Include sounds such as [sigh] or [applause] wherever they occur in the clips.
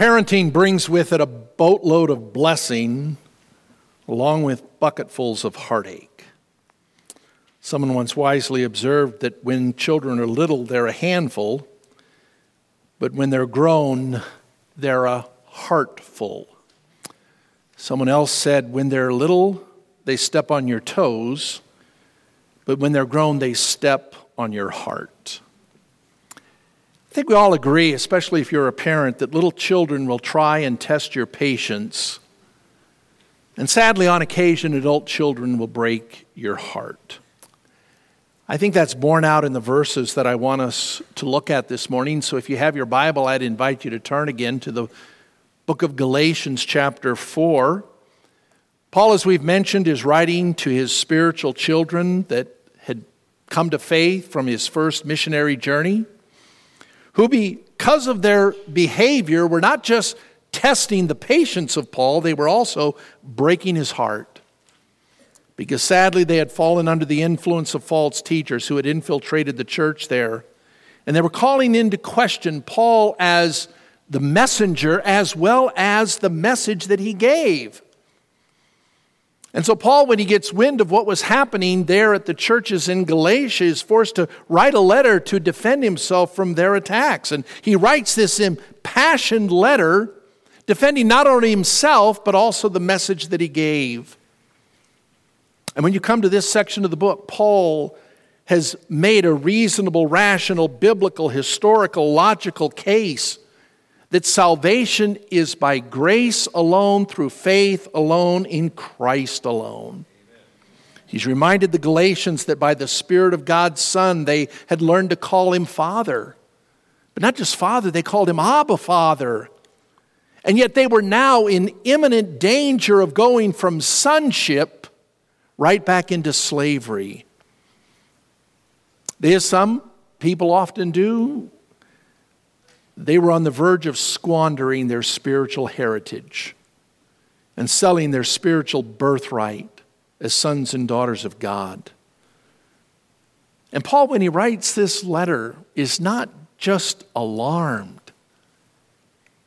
Parenting brings with it a boatload of blessing along with bucketfuls of heartache. Someone once wisely observed that when children are little, they're a handful, but when they're grown, they're a heartful. Someone else said, when they're little, they step on your toes, but when they're grown, they step on your heart. I think we all agree, especially if you're a parent, that little children will try and test your patience. And sadly, on occasion, adult children will break your heart. I think that's borne out in the verses that I want us to look at this morning. So if you have your Bible, I'd invite you to turn again to the book of Galatians, chapter 4. Paul, as we've mentioned, is writing to his spiritual children that had come to faith from his first missionary journey who, because of their behavior, were not just testing the patience of Paul, they were also breaking his heart. Because sadly, they had fallen under the influence of false teachers who had infiltrated the church there. And they were calling into question Paul as the messenger as well as the message that he gave. And so, Paul, when he gets wind of what was happening there at the churches in Galatia, is forced to write a letter to defend himself from their attacks. And he writes this impassioned letter defending not only himself, but also the message that he gave. And when you come to this section of the book, Paul has made a reasonable, rational, biblical, historical, logical case that salvation is by grace alone, through faith alone, in Christ alone. He's reminded the Galatians that by the Spirit of God's Son, they had learned to call him Father. But not just Father, they called him Abba Father. And yet they were now in imminent danger of going from sonship right back into slavery. There's some people often do they were on the verge of squandering their spiritual heritage and selling their spiritual birthright as sons and daughters of God. And Paul, when he writes this letter, is not just alarmed,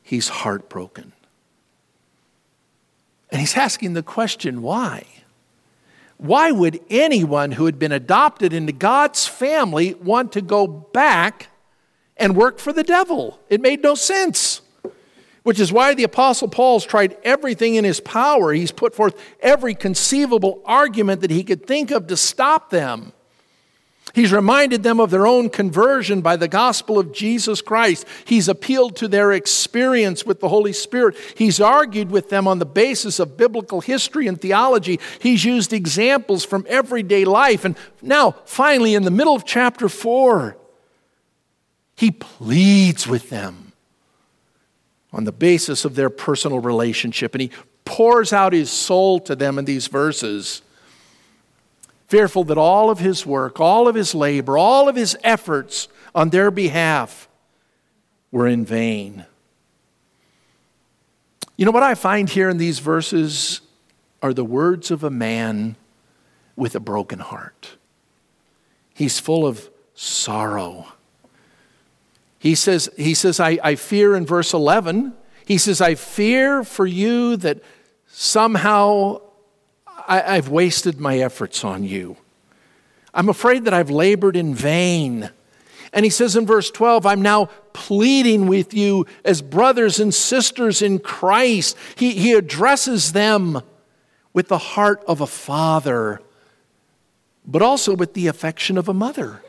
he's heartbroken. And he's asking the question why? Why would anyone who had been adopted into God's family want to go back and work for the devil. It made no sense. Which is why the Apostle Paul's tried everything in his power. He's put forth every conceivable argument that he could think of to stop them. He's reminded them of their own conversion by the gospel of Jesus Christ. He's appealed to their experience with the Holy Spirit. He's argued with them on the basis of biblical history and theology. He's used examples from everyday life. And now, finally, in the middle of chapter 4, he pleads with them on the basis of their personal relationship, and he pours out his soul to them in these verses, fearful that all of his work, all of his labor, all of his efforts on their behalf were in vain. You know what I find here in these verses are the words of a man with a broken heart. He's full of sorrow he says, he says I, I fear in verse 11, he says, I fear for you that somehow I, I've wasted my efforts on you. I'm afraid that I've labored in vain. And he says in verse 12, I'm now pleading with you as brothers and sisters in Christ. He, he addresses them with the heart of a father, but also with the affection of a mother.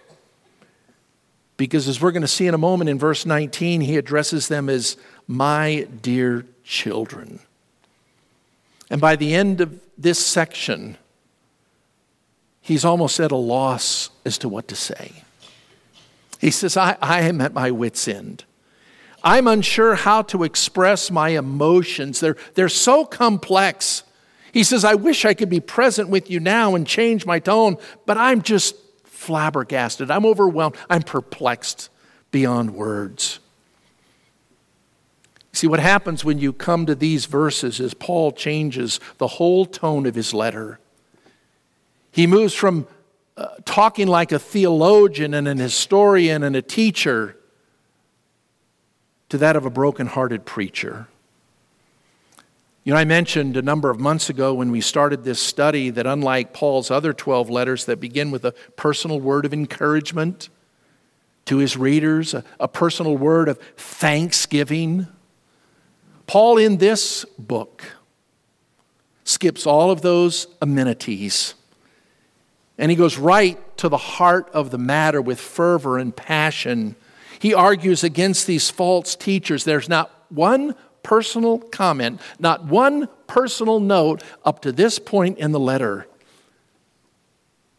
Because as we're going to see in a moment in verse 19, he addresses them as my dear children. And by the end of this section, he's almost at a loss as to what to say. He says, I, I am at my wits' end. I'm unsure how to express my emotions. They're, they're so complex. He says, I wish I could be present with you now and change my tone, but I'm just flabbergasted. I'm overwhelmed. I'm perplexed beyond words. See, what happens when you come to these verses is Paul changes the whole tone of his letter. He moves from uh, talking like a theologian and an historian and a teacher to to that of a broken-hearted preacher. You know, I mentioned a number of months ago when we started this study that unlike Paul's other 12 letters that begin with a personal word of encouragement to his readers, a, a personal word of thanksgiving, Paul in this book skips all of those amenities and he goes right to the heart of the matter with fervor and passion. He argues against these false teachers. There's not one personal comment, not one personal note up to this point in the letter.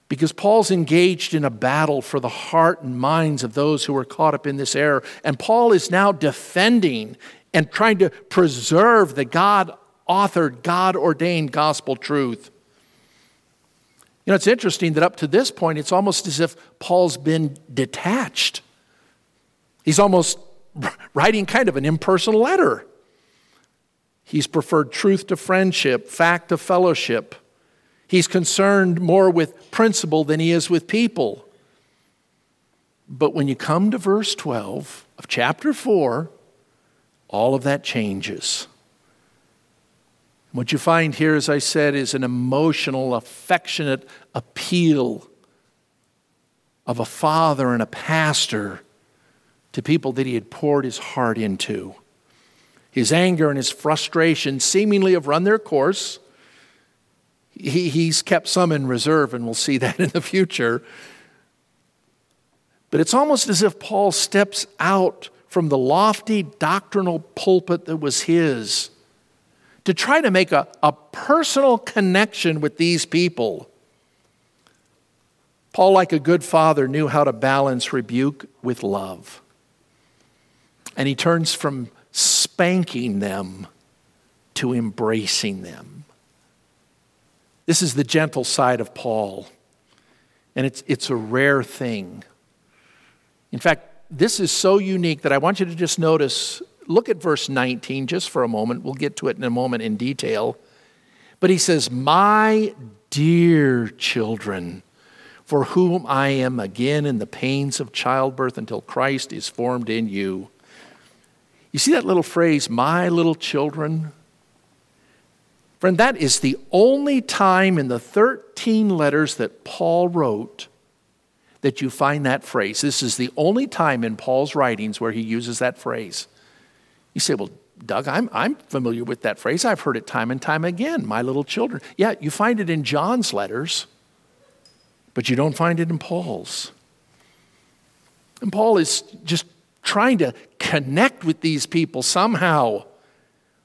Because Paul's engaged in a battle for the heart and minds of those who are caught up in this error. And Paul is now defending and trying to preserve the God authored, God ordained gospel truth. You know, it's interesting that up to this point, it's almost as if Paul's been detached. He's almost [laughs] writing kind of an impersonal letter. He's preferred truth to friendship, fact to fellowship. He's concerned more with principle than he is with people. But when you come to verse 12 of chapter 4, all of that changes. What you find here, as I said, is an emotional, affectionate appeal of a father and a pastor to people that he had poured his heart into. His anger and his frustration seemingly have run their course. He, he's kept some in reserve, and we'll see [laughs] that in the future. But it's almost as if Paul steps out from the lofty doctrinal pulpit that was his to try to make a, a personal connection with these people. Paul, like a good father, knew how to balance rebuke with love. And he turns from spanking them to embracing them. This is the gentle side of Paul, and it's, it's a rare thing. In fact, this is so unique that I want you to just notice look at verse 19 just for a moment. We'll get to it in a moment in detail. But he says, My dear children, for whom I am again in the pains of childbirth until Christ is formed in you. You see that little phrase, my little children? Friend, that is the only time in the 13 letters that Paul wrote that you find that phrase. This is the only time in Paul's writings where he uses that phrase. You say, well, Doug, I'm, I'm familiar with that phrase. I've heard it time and time again, my little children. Yeah, you find it in John's letters, but you don't find it in Paul's. And Paul is just trying to connect with these people somehow.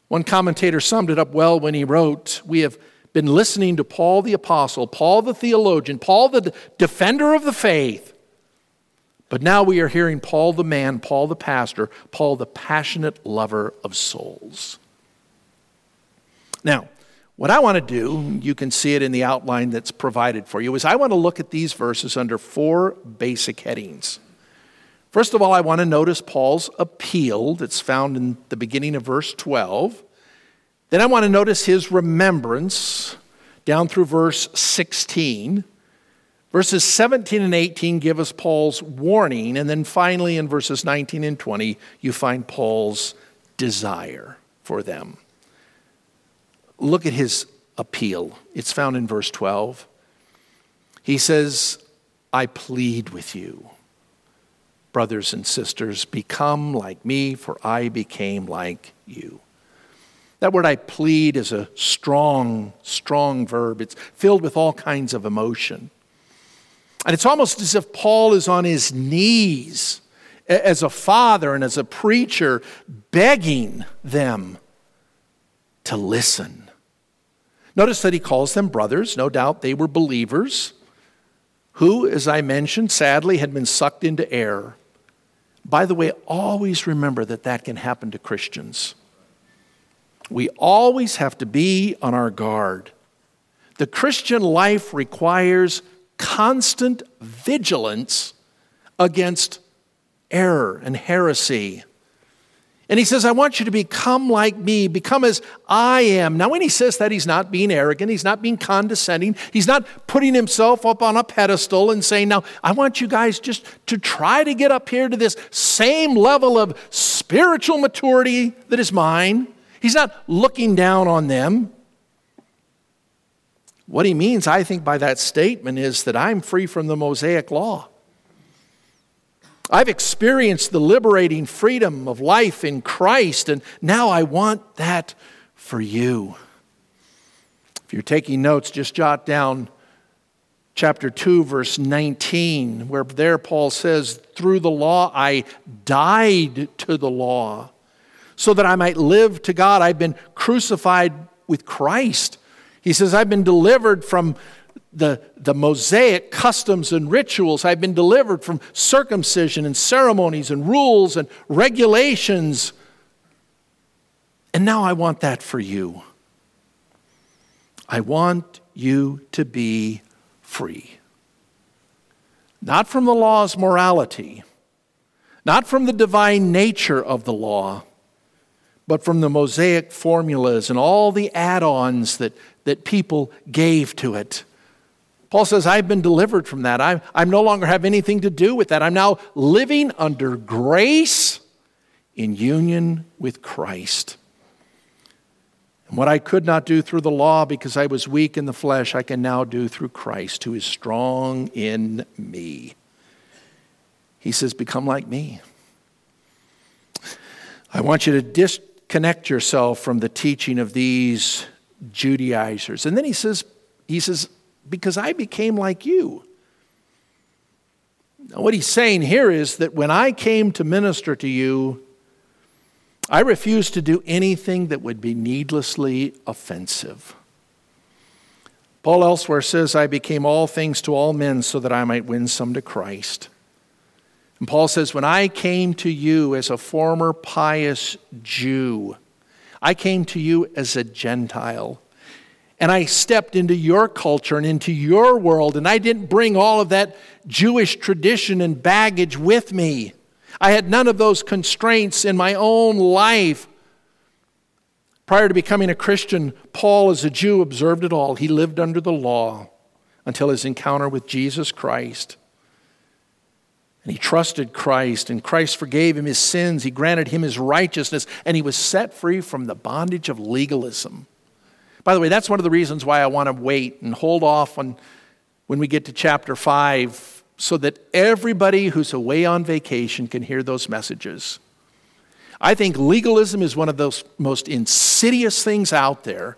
One commentator summed it up well when he wrote, We have been listening to Paul the Apostle, Paul the theologian, Paul the defender of the faith. But now we are hearing Paul the man, Paul the pastor, Paul the passionate lover of souls. Now, what I want to do, you can see it in the outline that's provided for you, is I want to look at these verses under four basic headings. First of all, I want to notice Paul's appeal that's found in the beginning of verse 12. Then I want to notice his remembrance down through verse 16. Verses 17 and 18 give us Paul's warning, and then finally in verses 19 and 20, you find Paul's desire for them. Look at his appeal. It's found in verse 12. He says, I plead with you brothers and sisters, become like me, for I became like you. That word I plead is a strong, strong verb. It's filled with all kinds of emotion. And it's almost as if Paul is on his knees as a father and as a preacher, begging them to listen. Notice that he calls them brothers. No doubt they were believers who, as I mentioned, sadly had been sucked into error. By the way, always remember that that can happen to Christians. We always have to be on our guard. The Christian life requires constant vigilance against error and heresy. And he says, I want you to become like me, become as I am. Now, when he says that, he's not being arrogant, he's not being condescending, he's not putting himself up on a pedestal and saying, Now, I want you guys just to try to get up here to this same level of spiritual maturity that is mine. He's not looking down on them. What he means, I think, by that statement is that I'm free from the Mosaic law. I've experienced the liberating freedom of life in Christ, and now I want that for you. If you're taking notes, just jot down chapter 2, verse 19, where there Paul says, Through the law I died to the law, so that I might live to God. I've been crucified with Christ. He says, I've been delivered from the, the Mosaic customs and rituals. I've been delivered from circumcision and ceremonies and rules and regulations. And now I want that for you. I want you to be free. Not from the law's morality, not from the divine nature of the law, but from the Mosaic formulas and all the add ons that, that people gave to it. Paul says, I've been delivered from that. I, I no longer have anything to do with that. I'm now living under grace in union with Christ. And what I could not do through the law because I was weak in the flesh, I can now do through Christ who is strong in me. He says, Become like me. I want you to disconnect yourself from the teaching of these Judaizers. And then he says, he says, because I became like you. Now, what he's saying here is that when I came to minister to you, I refused to do anything that would be needlessly offensive. Paul elsewhere says, I became all things to all men so that I might win some to Christ. And Paul says, When I came to you as a former pious Jew, I came to you as a Gentile and I stepped into your culture and into your world, and I didn't bring all of that Jewish tradition and baggage with me. I had none of those constraints in my own life. Prior to becoming a Christian, Paul, as a Jew, observed it all. He lived under the law until his encounter with Jesus Christ. And he trusted Christ, and Christ forgave him his sins. He granted him his righteousness, and he was set free from the bondage of legalism. By the way, that's one of the reasons why I want to wait and hold off on, when we get to chapter 5 so that everybody who's away on vacation can hear those messages. I think legalism is one of those most insidious things out there,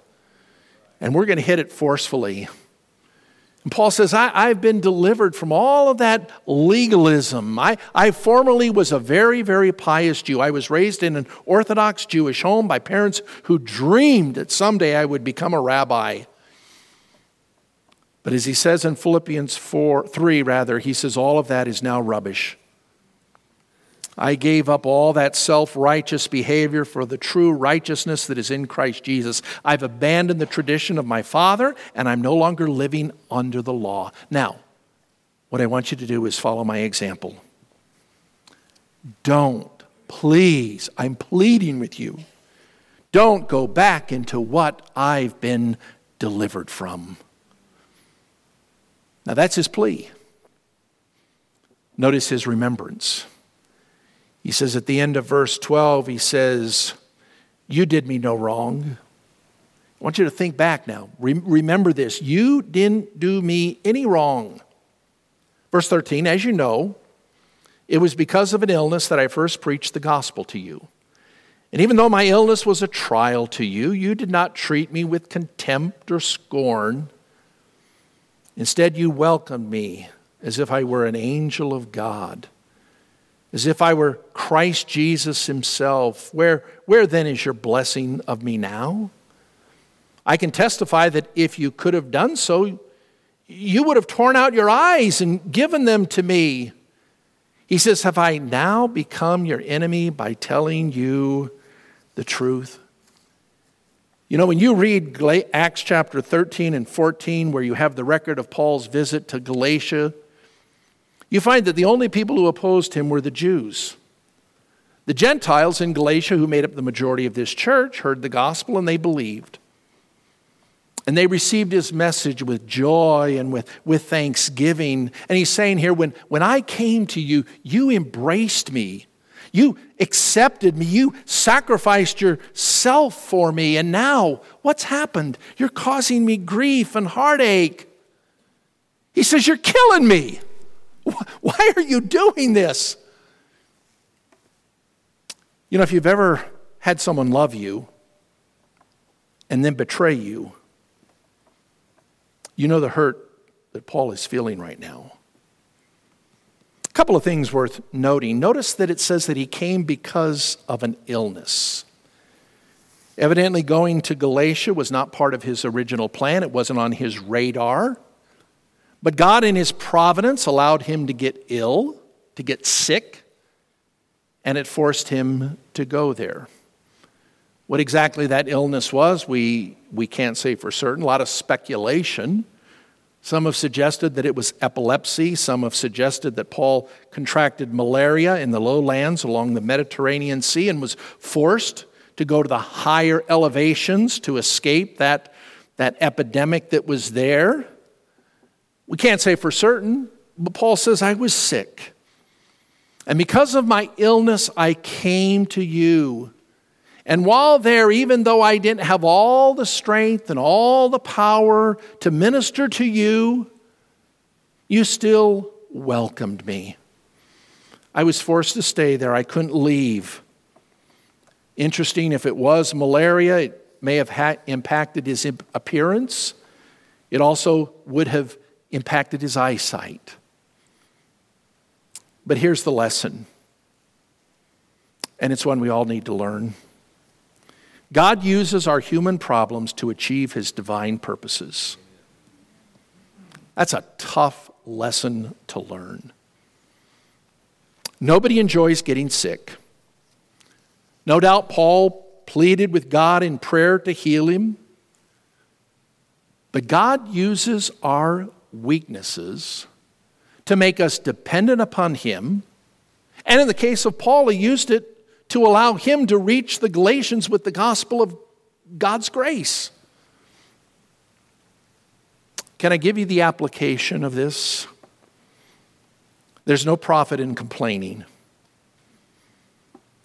and we're going to hit it forcefully. And Paul says, I, have been delivered from all of that legalism. I, I formerly was a very, very pious Jew. I was raised in an Orthodox Jewish home by parents who dreamed that someday I would become a rabbi. But as he says in Philippians 4, 3, rather, he says, all of that is now rubbish. I gave up all that self righteous behavior for the true righteousness that is in Christ Jesus. I've abandoned the tradition of my father, and I'm no longer living under the law. Now, what I want you to do is follow my example. Don't, please, I'm pleading with you, don't go back into what I've been delivered from. Now, that's his plea. Notice his remembrance. He says at the end of verse 12, he says, You did me no wrong. I want you to think back now. remember this. You didn't do me any wrong. Verse 13, as you know, it was because of an illness that I first preached the gospel to you. And even though my illness was a trial to you, you did not treat me with contempt or scorn. Instead, you welcomed me as if I were an angel of God as if I were Christ Jesus himself. Where, where then is your blessing of me now? I can testify that if you could have done so, you would have torn out your eyes and given them to me. He says, Have I now become your enemy by telling you the truth? You know, when you read Acts chapter 13 and 14, where you have the record of Paul's visit to Galatia, you find that the only people who opposed him were the Jews. The Gentiles in Galatia, who made up the majority of this church, heard the gospel and they believed. And they received his message with joy and with, with thanksgiving. And he's saying here, when, when I came to you, you embraced me. You accepted me. You sacrificed yourself for me. And now, what's happened? You're causing me grief and heartache. He says, You're killing me. [laughs] Why are you doing this? You know, if you've ever had someone love you and then betray you, you know the hurt that Paul is feeling right now. A couple of things worth noting. Notice that it says that he came because of an illness. Evidently, going to Galatia was not part of his original plan, it wasn't on his radar. But God, in his providence, allowed him to get ill, to get sick and it forced him to go there. What exactly that illness was, we, we can't say for certain. A lot of speculation. Some have suggested that it was epilepsy. Some have suggested that Paul contracted malaria in the lowlands along the Mediterranean Sea and was forced to go to the higher elevations to escape that, that epidemic that was there. We can't say for certain, but Paul says, I was sick. And because of my illness, I came to you. And while there, even though I didn't have all the strength and all the power to minister to you, you still welcomed me. I was forced to stay there. I couldn't leave. Interesting, if it was malaria, it may have ha- impacted his appearance. It also would have impacted his eyesight. But here's the lesson, and it's one we all need to learn. God uses our human problems to achieve his divine purposes. That's a tough lesson to learn. Nobody enjoys getting sick. No doubt Paul pleaded with God in prayer to heal him. But God uses our weaknesses to make us dependent upon Him. And in the case of Paul, he used it to allow him to reach the Galatians with the gospel of God's grace. Can I give you the application of this? There's no profit in complaining.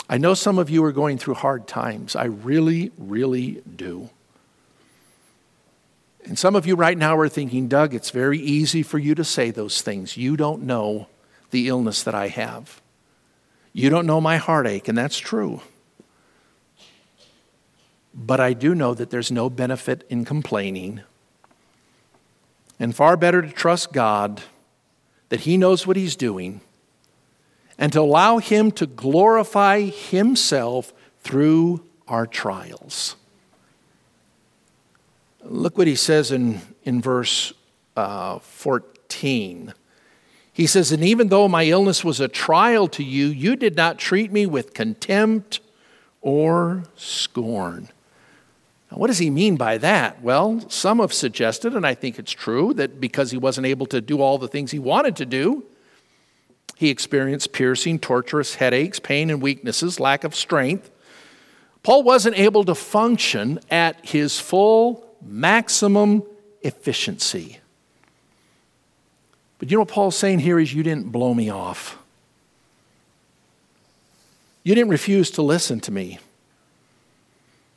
I know some of you are going through hard times. I really, really do. And some of you right now are thinking, Doug, it's very easy for you to say those things. You don't know the illness that I have. You don't know my heartache, and that's true. But I do know that there's no benefit in complaining. And far better to trust God that He knows what He's doing and to allow Him to glorify Himself through our trials. Look what he says in, in verse uh, 14. He says, And even though my illness was a trial to you, you did not treat me with contempt or scorn. Now, what does he mean by that? Well, some have suggested, and I think it's true, that because he wasn't able to do all the things he wanted to do, he experienced piercing, torturous headaches, pain and weaknesses, lack of strength. Paul wasn't able to function at his full maximum efficiency. But you know what Paul's saying here is you didn't blow me off. You didn't refuse to listen to me.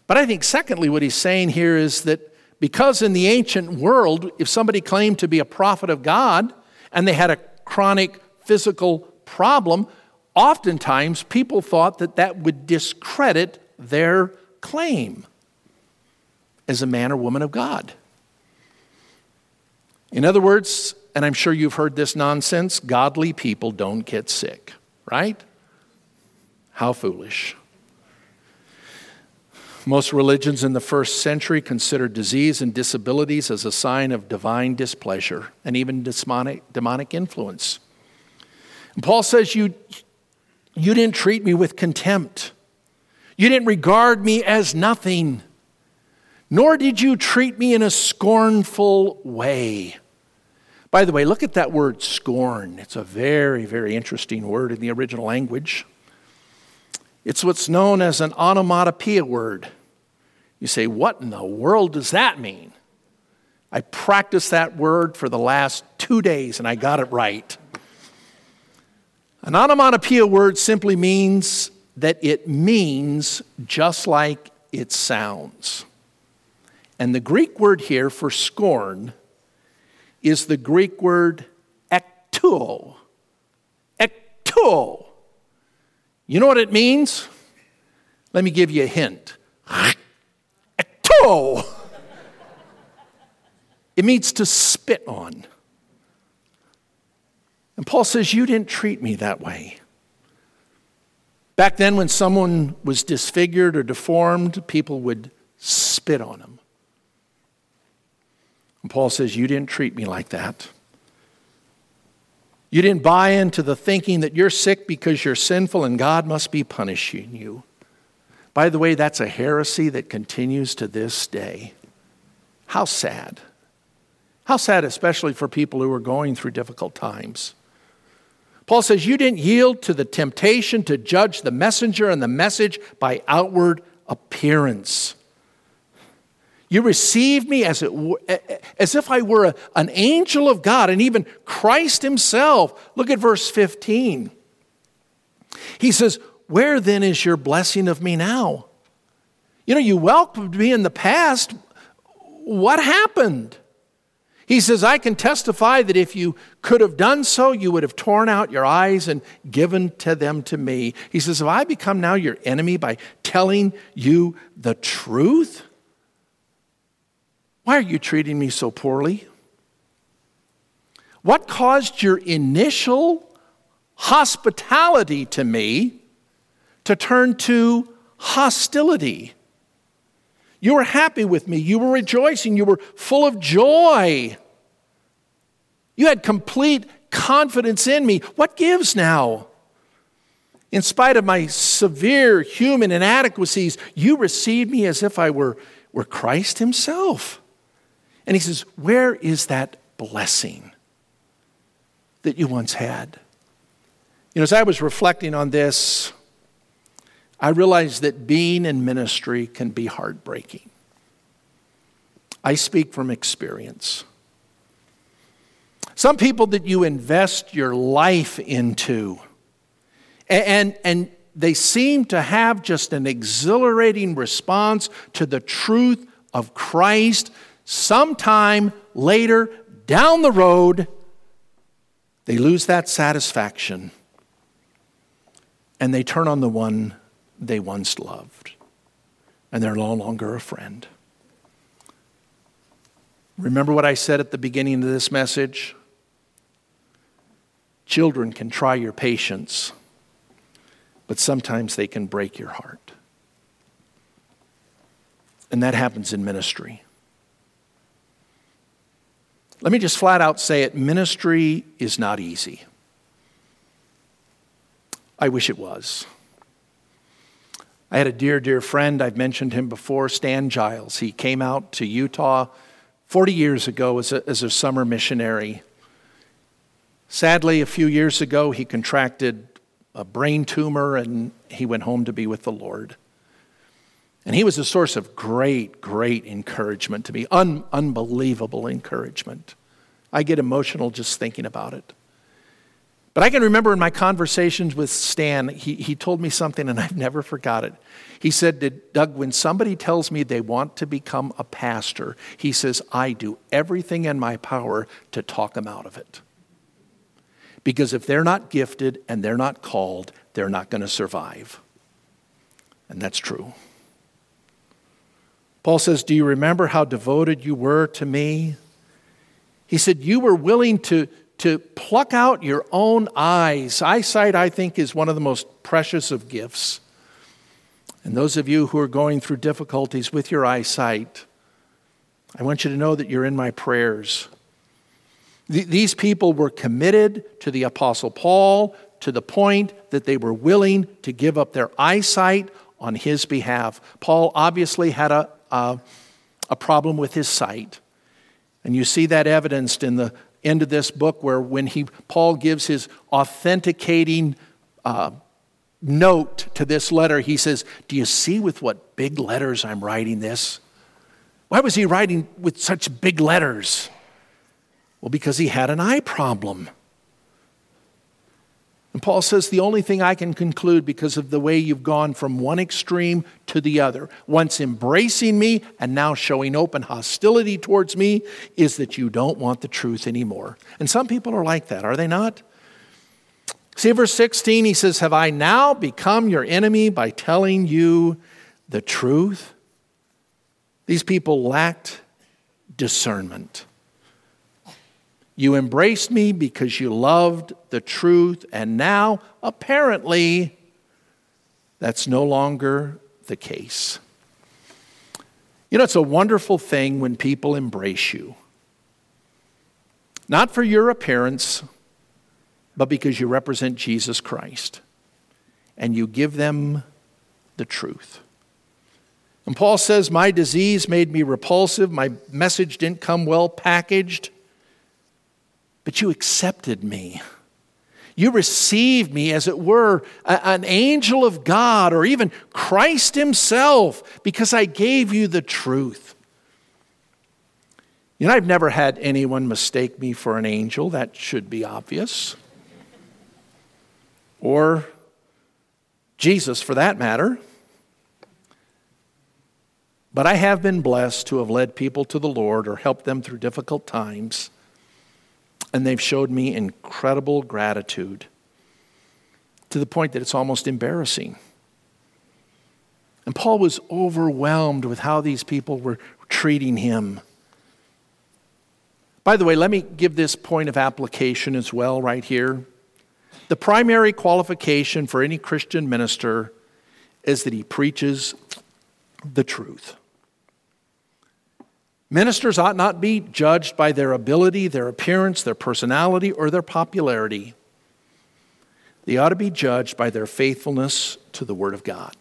But I think, secondly, what he's saying here is that because in the ancient world, if somebody claimed to be a prophet of God and they had a chronic physical problem, oftentimes people thought that that would discredit their claim as a man or woman of God. In other words, and I'm sure you've heard this nonsense godly people don't get sick, right? How foolish. Most religions in the first century considered disease and disabilities as a sign of divine displeasure and even demonic, demonic influence. And Paul says, you, you didn't treat me with contempt. You didn't regard me as nothing nor did you treat me in a scornful way. By the way, look at that word scorn. It's a very, very interesting word in the original language. It's what's known as an onomatopoeia word. You say, What in the world does that mean? I practiced that word for the last two days and I got it right. An onomatopoeia word simply means that it means just like it sounds. And the Greek word here for scorn is the Greek word ektuo. Ektuo. You know what it means? Let me give you a hint. Ektuo. It means to spit on. And Paul says, You didn't treat me that way. Back then, when someone was disfigured or deformed, people would spit on them. And Paul says, You didn't treat me like that. You didn't buy into the thinking that you're sick because you're sinful and God must be punishing you. By the way, that's a heresy that continues to this day. How sad. How sad, especially for people who are going through difficult times. Paul says, You didn't yield to the temptation to judge the messenger and the message by outward appearance. You received me as, it, as if I were a, an angel of God and even Christ Himself. Look at verse 15. He says, Where then is your blessing of me now? You know, you welcomed me in the past. What happened? He says, I can testify that if you could have done so, you would have torn out your eyes and given to them to me. He says, Have I become now your enemy by telling you the truth? Why are you treating me so poorly? What caused your initial hospitality to me to turn to hostility? You were happy with me. You were rejoicing. You were full of joy. You had complete confidence in me. What gives now? In spite of my severe human inadequacies, you received me as if I were, were Christ Himself. And He says, Where is that blessing that you once had? You know, as I was reflecting on this, I realized that being in ministry can be heartbreaking. I speak from experience. Some people that you invest your life into, and, and, and they seem to have just an exhilarating response to the truth of Christ. Sometime later, down the road, they lose that satisfaction and they turn on the one they once loved, and they're no longer a friend. Remember what I said at the beginning of this message? Children can try your patience, but sometimes they can break your heart. And that happens in ministry. Let me just flat out say it ministry is not easy. I wish it was. I had a dear, dear friend, I've mentioned him before, Stan Giles. He came out to Utah 40 years ago as a, as a summer missionary. Sadly, a few years ago, he contracted a brain tumor and he went home to be with the Lord. And he was a source of great, great encouragement to me, Un- unbelievable encouragement. I get emotional just thinking about it. But I can remember in my conversations with Stan, he, he told me something and [laughs] I've never forgot it. He said, Doug, when somebody tells me they want to become a pastor, he says, I do everything in my power to talk them out of it. Because if they're not gifted and they're not called, they're not going to survive. And that's true. Paul says, Do you remember how devoted you were to me? He said, You were willing to to pluck out your own eyes. Eyesight, I think, is one of the most precious of gifts. And those of you who are going through difficulties with your eyesight, I want you to know that you're in my prayers. These people were committed to the Apostle Paul to the point that they were willing to give up their eyesight on his behalf. Paul obviously had a, a, a problem with his sight. And you see that evidenced in the end of this book where when he, Paul gives his authenticating uh, note to this letter. He says, Do you see with what big letters I'm writing this? Why was he writing with such big letters? Well, because he had an eye problem. And Paul says, The only thing I can conclude because of the way you've gone from one extreme to the other, once embracing me and now showing open hostility towards me, is that you don't want the truth anymore. And some people are like that, are they not? See, verse 16, he says, Have I now become your enemy by telling you the truth? These people lacked discernment. You embraced me because you loved the truth, and now, apparently, that's no longer the case. You know, it's a wonderful thing when people embrace you. Not for your appearance, but because you represent Jesus Christ. And you give them the truth. And Paul says, My disease made me repulsive. My message didn't come well packaged but you accepted me. You received me, as it were, an angel of God or even Christ Himself, because I gave you the truth. You know, I've never had anyone mistake me for an angel. That should be obvious. Or Jesus, for that matter. But I have been blessed to have led people to the Lord or helped them through difficult times and they've showed me incredible gratitude to the point that it's almost embarrassing. And Paul was overwhelmed with how these people were treating him. By the way, let me give this point of application as well, right here. The primary qualification for any Christian minister is that he preaches the truth. Ministers ought not be judged by their ability, their appearance, their personality, or their popularity. They ought to be judged by their faithfulness to the Word of God.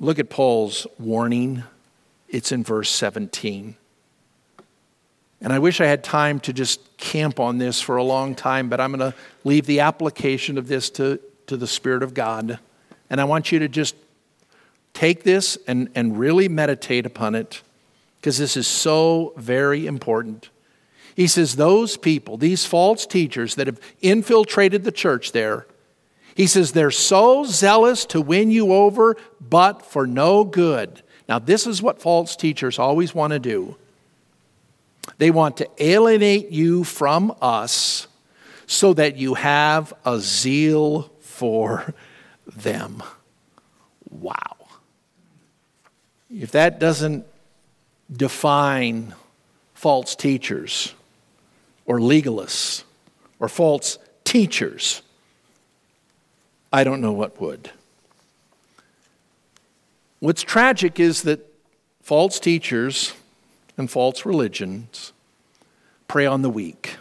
Look at Paul's warning. It's in verse 17. And I wish I had time to just camp on this for a long time, but I'm going to leave the application of this to, to the Spirit of God. And I want you to just Take this and, and really meditate upon it because this is so very important. He says, Those people, these false teachers that have infiltrated the church there, he says, they're so zealous to win you over, but for no good. Now, this is what false teachers always want to do they want to alienate you from us so that you have a zeal for them. Wow. If that doesn't define false teachers or legalists or false teachers, I don't know what would. What's tragic is that false teachers and false religions prey on the weak.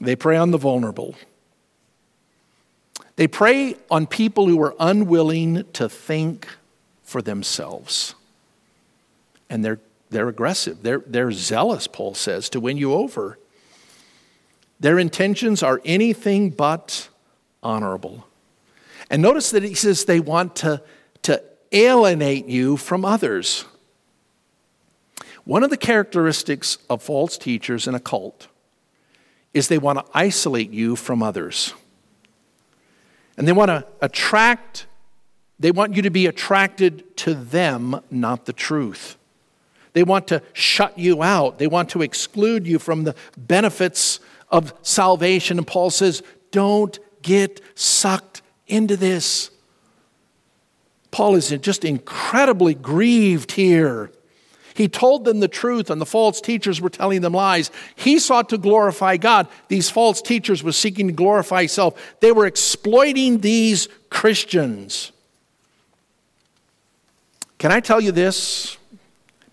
They prey on the vulnerable. They prey on people who are unwilling to think for themselves. And they're, they're aggressive, they're, they're zealous, Paul says, to win you over. Their intentions are anything but honorable. And notice that he says they want to, to alienate you from others. One of the characteristics of false teachers in a cult is they want to isolate you from others. And they want to attract they want you to be attracted to them, not the truth. They want to shut you out. They want to exclude you from the benefits of salvation. And Paul says, don't get sucked into this. Paul is just incredibly grieved here. He told them the truth, and the false teachers were telling them lies. He sought to glorify God. These false teachers were seeking to glorify self. They were exploiting these Christians. Can I tell you this?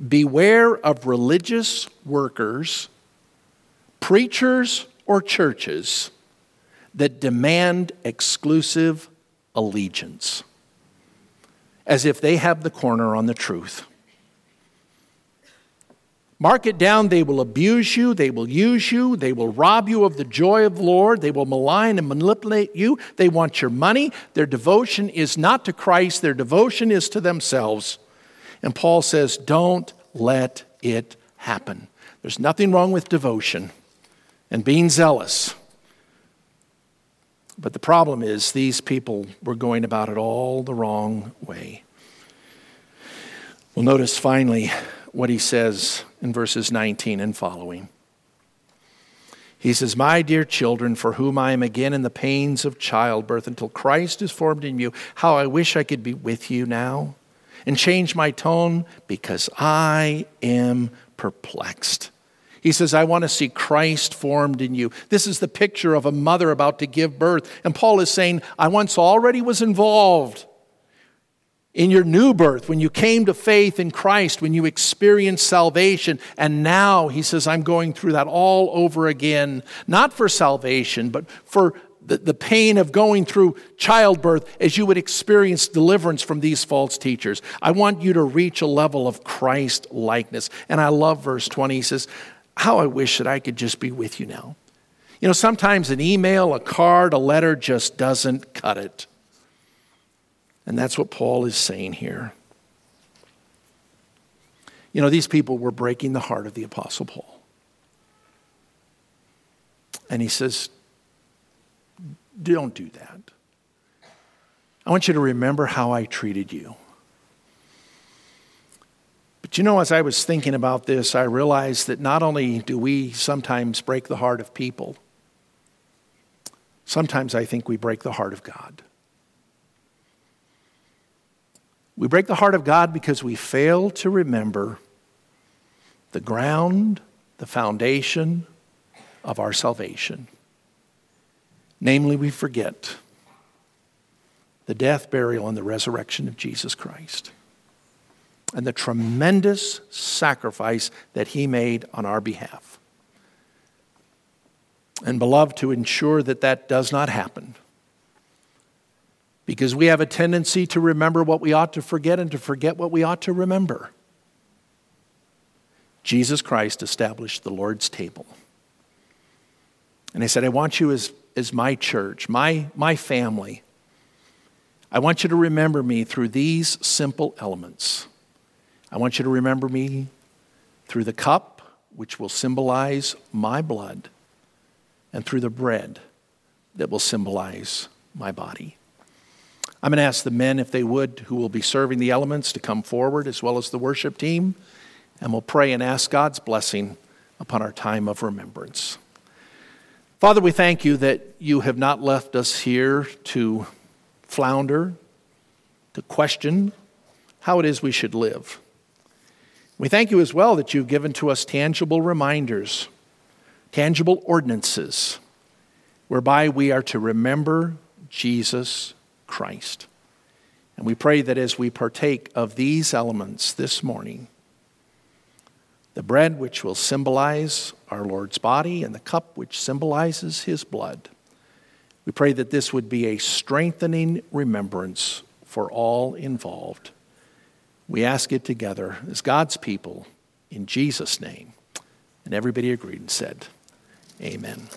Beware of religious workers, preachers, or churches that demand exclusive allegiance, as if they have the corner on the truth. Mark it down, they will abuse you, they will use you, they will rob you of the joy of the Lord, they will malign and manipulate you, they want your money. Their devotion is not to Christ, their devotion is to themselves. And Paul says, Don't let it happen. There's nothing wrong with devotion and being zealous. But the problem is, these people were going about it all the wrong way. Well, notice finally what he says in verses 19 and following. He says, My dear children, for whom I am again in the pains of childbirth until Christ is formed in you, how I wish I could be with you now and change my tone because I am perplexed. He says, I want to see Christ formed in you. This is the picture of a mother about to give birth. And Paul is saying, I once already was involved in your new birth, when you came to faith in Christ, when you experienced salvation. And now, he says, I'm going through that all over again, not for salvation, but for the, the pain of going through childbirth as you would experience deliverance from these false teachers. I want you to reach a level of Christ likeness. And I love verse 20. He says, How I wish that I could just be with you now. You know, sometimes an email, a card, a letter just doesn't cut it. And that's what Paul is saying here. You know, these people were breaking the heart of the Apostle Paul. And he says, Don't do that. I want you to remember how I treated you. But you know, as I was thinking about this, I realized that not only do we sometimes break the heart of people, sometimes I think we break the heart of God. We break the heart of God because we fail to remember the ground, the foundation of our salvation. Namely, we forget the death, burial, and the resurrection of Jesus Christ and the tremendous sacrifice that he made on our behalf. And, beloved, to ensure that that does not happen, because we have a tendency to remember what we ought to forget and to forget what we ought to remember. Jesus Christ established the Lord's table. And he said, I want you as, as my church, my, my family. I want you to remember me through these simple elements. I want you to remember me through the cup, which will symbolize my blood, and through the bread that will symbolize my body. I'm going to ask the men, if they would, who will be serving the elements, to come forward, as well as the worship team, and we'll pray and ask God's blessing upon our time of remembrance. Father, we thank you that you have not left us here to flounder, to question how it is we should live. We thank you as well that you've given to us tangible reminders, tangible ordinances, whereby we are to remember Jesus Christ. And we pray that as we partake of these elements this morning, the bread which will symbolize our Lord's body and the cup which symbolizes his blood, we pray that this would be a strengthening remembrance for all involved. We ask it together as God's people in Jesus' name. And everybody agreed and said, Amen.